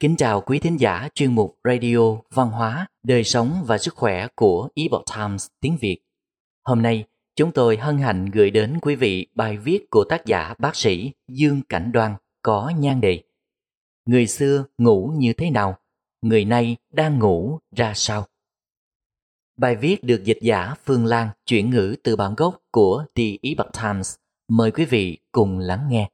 Kính chào quý thính giả chuyên mục Radio, Văn hóa, Đời sống và Sức khỏe của Epoch Times tiếng Việt. Hôm nay, chúng tôi hân hạnh gửi đến quý vị bài viết của tác giả bác sĩ Dương Cảnh Đoan có nhan đề Người xưa ngủ như thế nào? Người nay đang ngủ ra sao? Bài viết được dịch giả Phương Lan chuyển ngữ từ bản gốc của The Epoch Times. Mời quý vị cùng lắng nghe.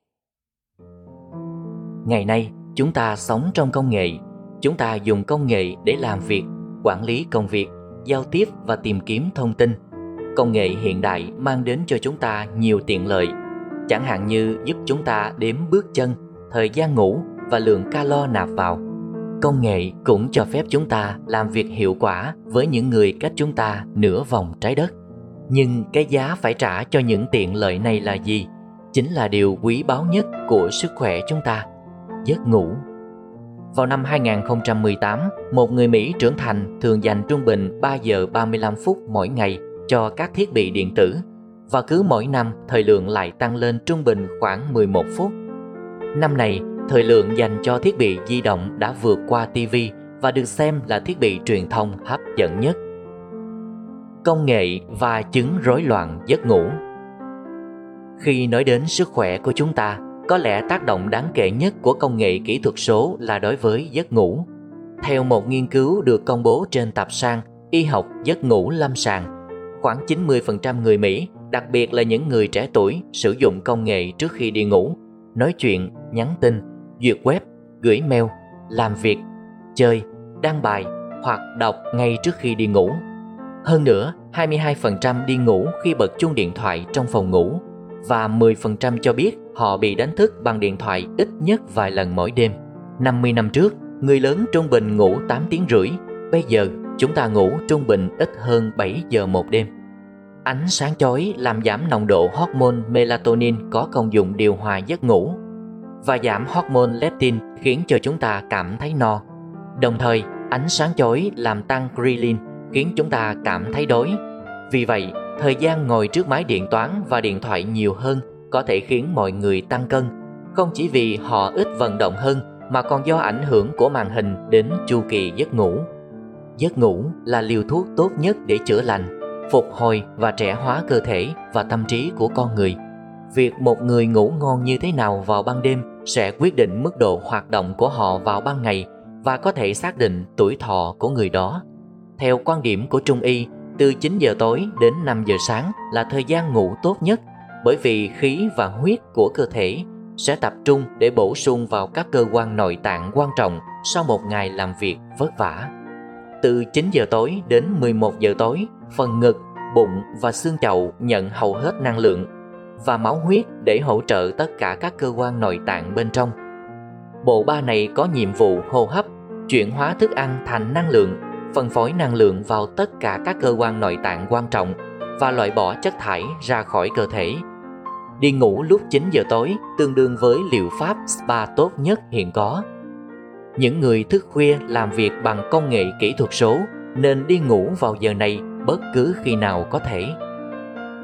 Ngày nay, chúng ta sống trong công nghệ. Chúng ta dùng công nghệ để làm việc, quản lý công việc, giao tiếp và tìm kiếm thông tin. Công nghệ hiện đại mang đến cho chúng ta nhiều tiện lợi, chẳng hạn như giúp chúng ta đếm bước chân, thời gian ngủ và lượng calo nạp vào. Công nghệ cũng cho phép chúng ta làm việc hiệu quả với những người cách chúng ta nửa vòng trái đất. Nhưng cái giá phải trả cho những tiện lợi này là gì? Chính là điều quý báu nhất của sức khỏe chúng ta, giấc ngủ. Vào năm 2018, một người Mỹ trưởng thành thường dành trung bình 3 giờ 35 phút mỗi ngày cho các thiết bị điện tử và cứ mỗi năm thời lượng lại tăng lên trung bình khoảng 11 phút. Năm này, thời lượng dành cho thiết bị di động đã vượt qua TV và được xem là thiết bị truyền thông hấp dẫn nhất. Công nghệ và chứng rối loạn giấc ngủ Khi nói đến sức khỏe của chúng ta, có lẽ tác động đáng kể nhất của công nghệ kỹ thuật số là đối với giấc ngủ. Theo một nghiên cứu được công bố trên tạp san Y học giấc ngủ lâm sàng, khoảng 90% người Mỹ, đặc biệt là những người trẻ tuổi, sử dụng công nghệ trước khi đi ngủ, nói chuyện, nhắn tin, duyệt web, gửi mail, làm việc, chơi, đăng bài hoặc đọc ngay trước khi đi ngủ. Hơn nữa, 22% đi ngủ khi bật chuông điện thoại trong phòng ngủ và 10% cho biết họ bị đánh thức bằng điện thoại ít nhất vài lần mỗi đêm. 50 năm trước, người lớn trung bình ngủ 8 tiếng rưỡi, bây giờ chúng ta ngủ trung bình ít hơn 7 giờ một đêm. Ánh sáng chói làm giảm nồng độ hormone melatonin có công dụng điều hòa giấc ngủ và giảm hormone leptin khiến cho chúng ta cảm thấy no. Đồng thời, ánh sáng chói làm tăng ghrelin khiến chúng ta cảm thấy đói. Vì vậy, thời gian ngồi trước máy điện toán và điện thoại nhiều hơn có thể khiến mọi người tăng cân, không chỉ vì họ ít vận động hơn mà còn do ảnh hưởng của màn hình đến chu kỳ giấc ngủ. Giấc ngủ là liều thuốc tốt nhất để chữa lành, phục hồi và trẻ hóa cơ thể và tâm trí của con người. Việc một người ngủ ngon như thế nào vào ban đêm sẽ quyết định mức độ hoạt động của họ vào ban ngày và có thể xác định tuổi thọ của người đó. Theo quan điểm của Trung y, từ 9 giờ tối đến 5 giờ sáng là thời gian ngủ tốt nhất bởi vì khí và huyết của cơ thể sẽ tập trung để bổ sung vào các cơ quan nội tạng quan trọng sau một ngày làm việc vất vả. Từ 9 giờ tối đến 11 giờ tối, phần ngực, bụng và xương chậu nhận hầu hết năng lượng và máu huyết để hỗ trợ tất cả các cơ quan nội tạng bên trong. Bộ ba này có nhiệm vụ hô hấp, chuyển hóa thức ăn thành năng lượng, phân phối năng lượng vào tất cả các cơ quan nội tạng quan trọng và loại bỏ chất thải ra khỏi cơ thể. Đi ngủ lúc 9 giờ tối tương đương với liệu pháp spa tốt nhất hiện có. Những người thức khuya làm việc bằng công nghệ kỹ thuật số nên đi ngủ vào giờ này bất cứ khi nào có thể.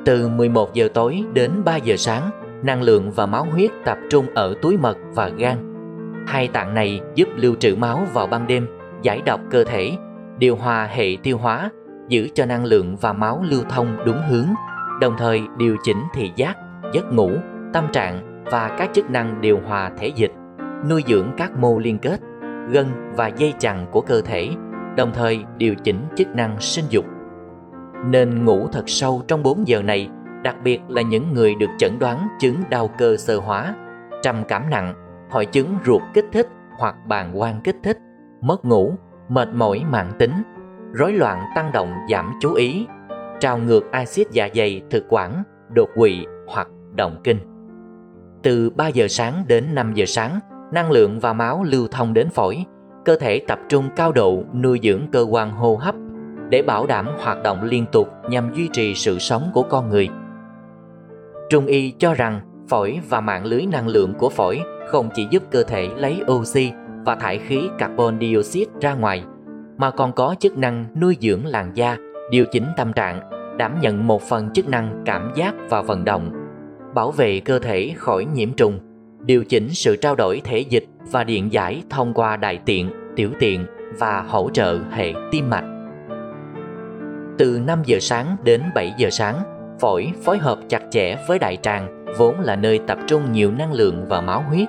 Từ 11 giờ tối đến 3 giờ sáng, năng lượng và máu huyết tập trung ở túi mật và gan. Hai tạng này giúp lưu trữ máu vào ban đêm, giải độc cơ thể, điều hòa hệ tiêu hóa, giữ cho năng lượng và máu lưu thông đúng hướng, đồng thời điều chỉnh thị giác, giấc ngủ, tâm trạng và các chức năng điều hòa thể dịch, nuôi dưỡng các mô liên kết, gân và dây chằng của cơ thể, đồng thời điều chỉnh chức năng sinh dục. Nên ngủ thật sâu trong 4 giờ này, đặc biệt là những người được chẩn đoán chứng đau cơ sơ hóa, trầm cảm nặng, hội chứng ruột kích thích hoặc bàng quang kích thích, mất ngủ, mệt mỏi mãn tính, rối loạn tăng động giảm chú ý, trào ngược axit dạ dày thực quản, đột quỵ hoặc động kinh. Từ 3 giờ sáng đến 5 giờ sáng, năng lượng và máu lưu thông đến phổi, cơ thể tập trung cao độ nuôi dưỡng cơ quan hô hấp để bảo đảm hoạt động liên tục nhằm duy trì sự sống của con người. Trung y cho rằng phổi và mạng lưới năng lượng của phổi không chỉ giúp cơ thể lấy oxy và thải khí carbon dioxide ra ngoài, mà còn có chức năng nuôi dưỡng làn da, điều chỉnh tâm trạng, đảm nhận một phần chức năng cảm giác và vận động, bảo vệ cơ thể khỏi nhiễm trùng, điều chỉnh sự trao đổi thể dịch và điện giải thông qua đại tiện, tiểu tiện và hỗ trợ hệ tim mạch. Từ 5 giờ sáng đến 7 giờ sáng, phổi phối hợp chặt chẽ với đại tràng vốn là nơi tập trung nhiều năng lượng và máu huyết.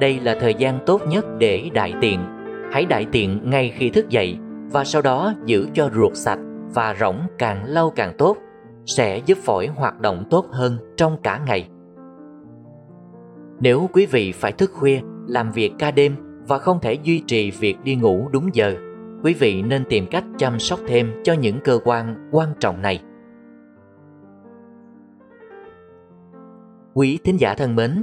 Đây là thời gian tốt nhất để đại tiện. Hãy đại tiện ngay khi thức dậy và sau đó giữ cho ruột sạch và rỗng càng lâu càng tốt sẽ giúp phổi hoạt động tốt hơn trong cả ngày. Nếu quý vị phải thức khuya, làm việc ca đêm và không thể duy trì việc đi ngủ đúng giờ, quý vị nên tìm cách chăm sóc thêm cho những cơ quan quan trọng này. Quý thính giả thân mến,